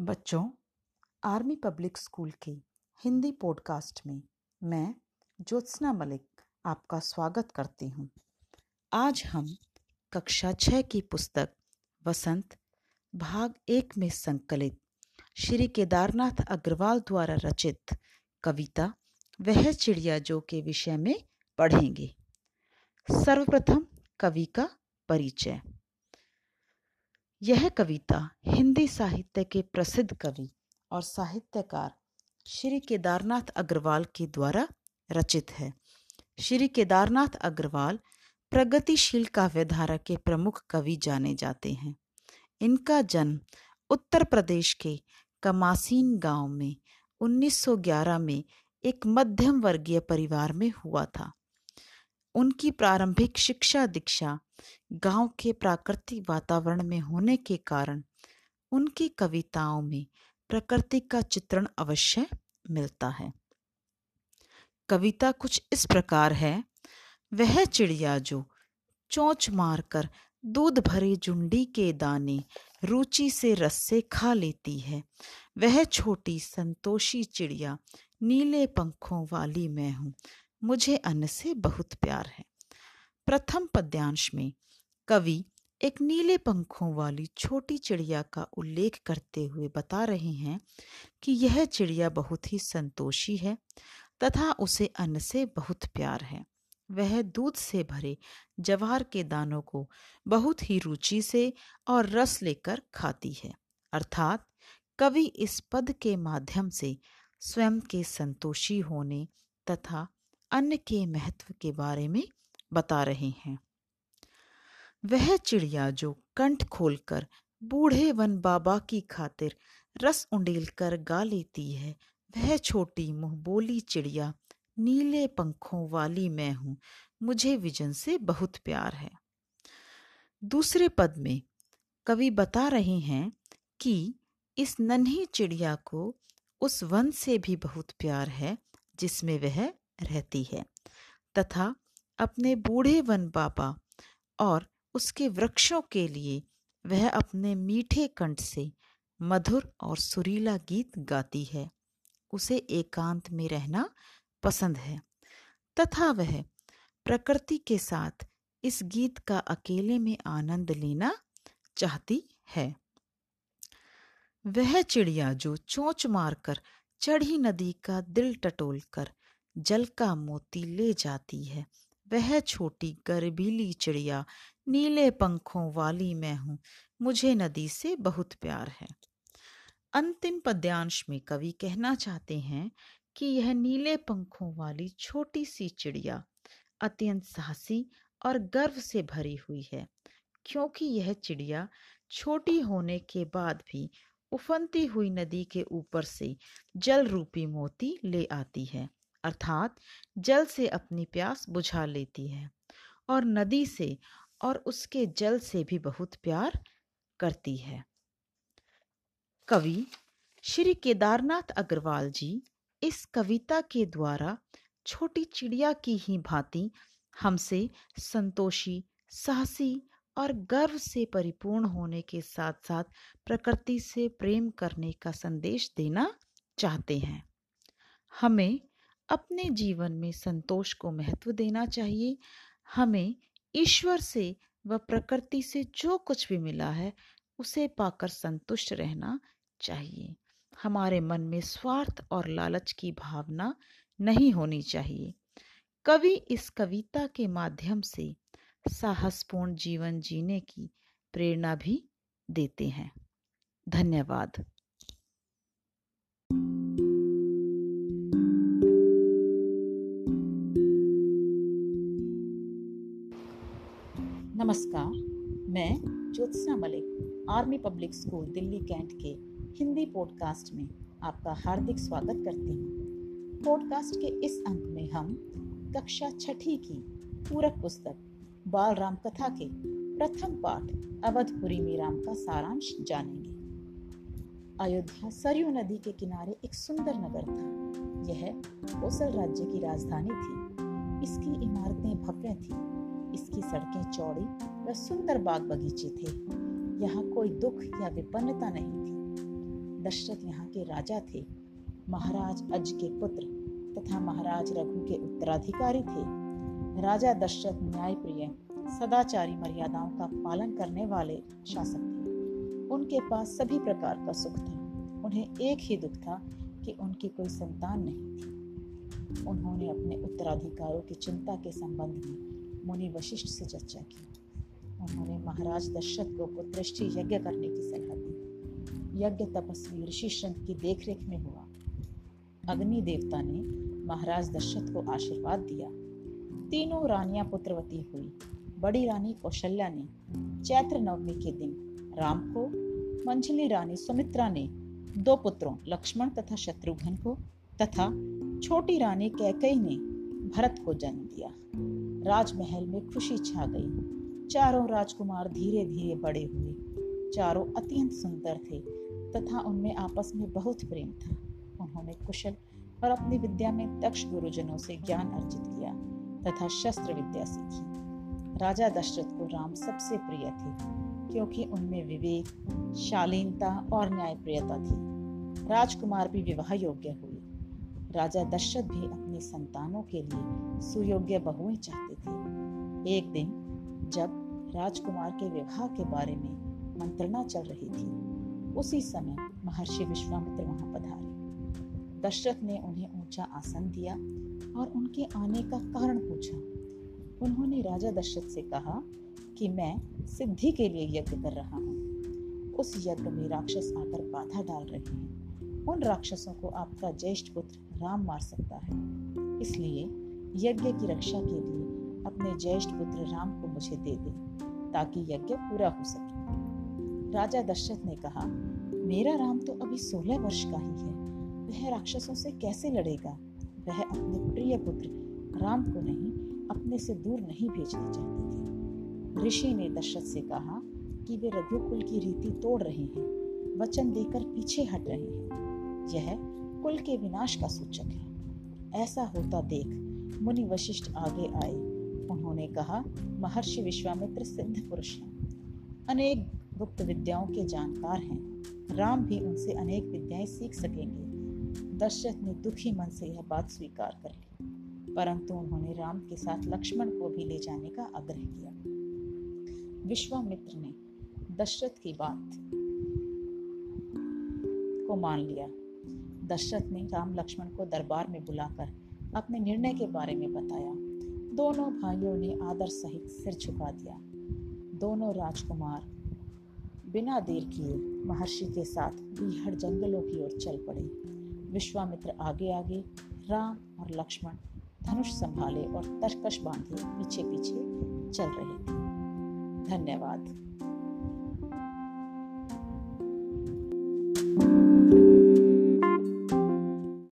बच्चों, army public school के Hindi podcast में मैं, ज्योत्सना मलिक, आपका स्वागत करती हूँ। आज हम कक्षा छः की पुस्तक, वसंत, भाग एक में संकलित श्री केदारनाथ अग्रवाल द्वारा रचित कविता, वह चिड़िया जो के विषय में पढ़ेंगे। सर्वप्रथम कवि का परिचय। यह कविता हिंदी साहित्य के प्रसिद्ध कवि और साहित्यकार श्री केदारनाथ अग्रवाल के द्वारा रचित है। श्री केदारनाथ अग्रवाल प्रगतिशील काव्यधारा के प्रमुख कवि जाने जाते हैं। इनका जन्म उत्तर प्रदेश के कमासीन गाँव में 1911 में एक मध्यम वर्गीय परिवार में हुआ था। उनकी प्रारंभिक शिक्षा दीक्षा गाँव के प्राकृतिक वातावरण में होने के कारण उनकी कविताओं में प्रकृति का चित्रण अवश्य मिलता है। कविता कुछ इस प्रकार है। वह चिड़िया जो चोंच मारकर दूध भरे जुंडी के दाने रुचि से रस से खा लेती है, वह छोटी संतोषी चिड़िया नीले पंखों वाली मैं हूँ। मुझे अन्न से बहुत प्यार है। प्रथम पद्यांश में, कवि एक नीले पंखों वाली छोटी चिड़िया का उल्लेख करते हुए बता रहे हैं कि यह चिड़िया बहुत ही संतोषी है तथा उसे अन्न से बहुत प्यार है। वह दूध से भरे जवार के दानों को बहुत ही रुचि से और रस लेकर खाती है। अर्थात, कवि इस पद के माध्यम से स्वयं के संतोषी होने तथा अन्न के महत्व के बारे में बता रहे हैं। वह चिड़िया जो कंठ खोलकर बूढ़े वन बाबा की खातिर रस उंडेल कर गा लेती है, वह छोटी मुँह बोली, चिड़िया, नीले पंखों वाली मैं हूँ, मुझे विजन से बहुत प्यार है। दूसरे पद में कवि बता रहे हैं कि इस नन्ही चिड़िया को उस वन से भी बहुत प्यार है, जिसमें वह रहती है। तथा अपने बूढ़े वन बाबा और उसके वृक्षों के लिए वह अपने मीठे कंठ से मधुर और सुरीला गीत गाती है। उसे एकांत में रहना पसंद है। तथा वह प्रकृति के साथ इस गीत का अकेले में आनंद लेना चाहती है। वह चिड़िया जो चोंच मारकर चढ़ी नदी का दिल टटोल कर जल का मोती ले जाती है। वह छोटी गर्भीली चिड़िया, नीले पंखों वाली मैं हूँ। मुझे नदी से बहुत प्यार है। अंतिम पद्यांश में कवि कहना चाहते हैं कि यह नीले पंखों वाली छोटी सी चिड़िया अत्यंत साहसी और गर्व से भरी हुई है, क्योंकि यह चिड़िया छोटी होने के बाद भी उफनती हुई नदी के ऊपर से जल रूपी मोती ले आती है। अर्थात जल से अपनी प्यास बुझा लेती है और नदी से और उसके जल से भी बहुत प्यार करती है। कवि श्री केदारनाथ अग्रवाल जी इस कविता के द्वारा छोटी चिड़िया की ही भांति हमसे संतोषी, साहसी और गर्व से परिपूर्ण होने के साथ साथ प्रकृति से प्रेम करने का संदेश देना चाहते हैं। हमें अपने जीवन में संतोष को महत्व देना चाहिए। हमें ईश्वर से व प्रकृति से जो कुछ भी मिला है, उसे पाकर संतुष्ट रहना चाहिए। हमारे मन में स्वार्थ और लालच की भावना नहीं होनी चाहिए। कवि इस कविता के माध्यम से साहसपूर्ण जीवन जीने की प्रेरणा भी देते हैं। धन्यवाद। नमस्कार, मैं Jyotsna Malik, Army Public School Delhi Cantt के हिंदी पॉडकास्ट में आपका हार्दिक स्वागत करती हूँ। पॉडकास्ट के इस अंक में हम कक्षा छठी की पूरक पुस्तक बाल राम कथा के प्रथम पाठ अवधपुरी में राम का सारांश जानेंगे। अयोध्या सरयू नदी के किनारे एक सुंदर नगर था। यह कोसल राज्य की राजधानी थी। इसकी इमारतें भव्य थी। इसकी सड़कें चौड़ी व सुंदर बाग बगीचे थे। यहाँ कोई दुख या विपन्नता नहीं थी। दशरथ यहाँ के राजा थे। महाराज अज के पुत्र तथा महाराज रघु के उत्तराधिकारी थे। राजा दशरथ न्यायप्रिय, सदाचारी मर्यादाओं का पालन करने वाले शासक थे। उनके पास सभी प्रकार का सुख था। उन्हें एक ही दुख था कि उनकी कोई संतान नहीं थी। उन्होंने अपने उत्तराधिकारों की चिंता के संबंध में मुनि वशिष्ठ से चर्चा की। उन्होंने महाराज दशरथ को पुत्रष्टि यज्ञ करने की सलाह दी। यज्ञ तपस्वी ऋषि श्रंत की देखरेख में हुआ। अग्नि देवता ने महाराज दशरथ को आशीर्वाद दिया। तीनों रानियाँ पुत्रवती हुई। बड़ी रानी कौशल्या ने, चैत्र नवमी के दिन राम को, मंझली रानी सुमित्रा ने दो पुत्रों लक्ष्मण तथा शत्रुघ्न को तथा छोटी रानी कैकई ने भरत को जन्म दिया। राजमहल में खुशी छा गई। चारों राजकुमार धीरे धीरे बड़े हुए। चारों अत्यंत सुंदर थे, तथा उनमें आपस में बहुत प्रेम था। उन्होंने कुशल और अपनी विद्या में दक्ष गुरुजनों से ज्ञान अर्जित किया, तथा शस्त्र विद्या सीखी। राजा दशरथ को राम सबसे प्रिय थे, क्योंकि उनमें विवेक, शालीनता और न्यायप्रियता थी। राजकुमार भी विवाह योग्य हुए। राजा दशरथ भी अपनी संतानों के लिए सुयोग्य बहुएँ चाहते थे। एक दिन, जब राजकुमार के विवाह के बारे में मंत्रणा चल रही थी, उसी समय महर्षि विश्वामित्र वहाँ पधारे। दशरथ ने उन्हें ऊँचा आसन दिया और उनके आने का कारण पूछा। उन्होंने राजा दशरथ से कहा कि मैं सिद्धि के लिए यज्ञ कर रहा हूँ। उस यज्ञ में राक्षस आकर बाधा डाल रहे हैं। उन राक्षसों को आपका ज्येष्ठ पुत्र राम मार सकता है। इसलिए यज्ञ की रक्षा के लिए अपने ज्येष्ठ पुत्र राम को मुझे दे दे, ताकि यज्ञ पूरा हो सके। राजा दशरथ ने कहा, मेरा राम तो अभी सोलह वर्ष का ही है। वह राक्षसों से कैसे लड़ेगा? वह अपने प्रिय पुत्र राम को नहीं, अपने से दूर नहीं भेजना चाहते थे। ऋषि ने दशरथ से कहा कि वे रघुकुल की रीति तोड़ रहे हैं, वचन देकर पीछे हट रहे हैं। यह कुल के विनाश का सूचक है। ऐसा होता देख मुनि वशिष्ठ आगे आए। उन्होंने कहा, महर्षि विश्वामित्र सिद्ध पुरुष हैं। अनेक गुप्त विद्याओं के जानकार हैं। राम भी उनसे अनेक विद्याएँ सीख सकेंगे। दशरथ ने दुखी मन से यह बात स्वीकार कर ली। परंतु उन्होंने राम के साथ लक्ष्मण को भी ले जाने का आग्रह किया। विश्वामित्र ने दशरथ की बात को मान लिया। दशरथ ने राम लक्ष्मण को दरबार में बुलाकर अपने निर्णय के बारे में बताया। दोनों भाइयों ने आदर सहित सिर झुका दिया। दोनों राजकुमार बिना देर किए महर्षि के साथ बीहड़ जंगलों की ओर चल पड़े। विश्वामित्र आगे आगे राम और लक्ष्मण धनुष संभाले और तरकश बांधे पीछे पीछे चल रहे थे। धन्यवाद।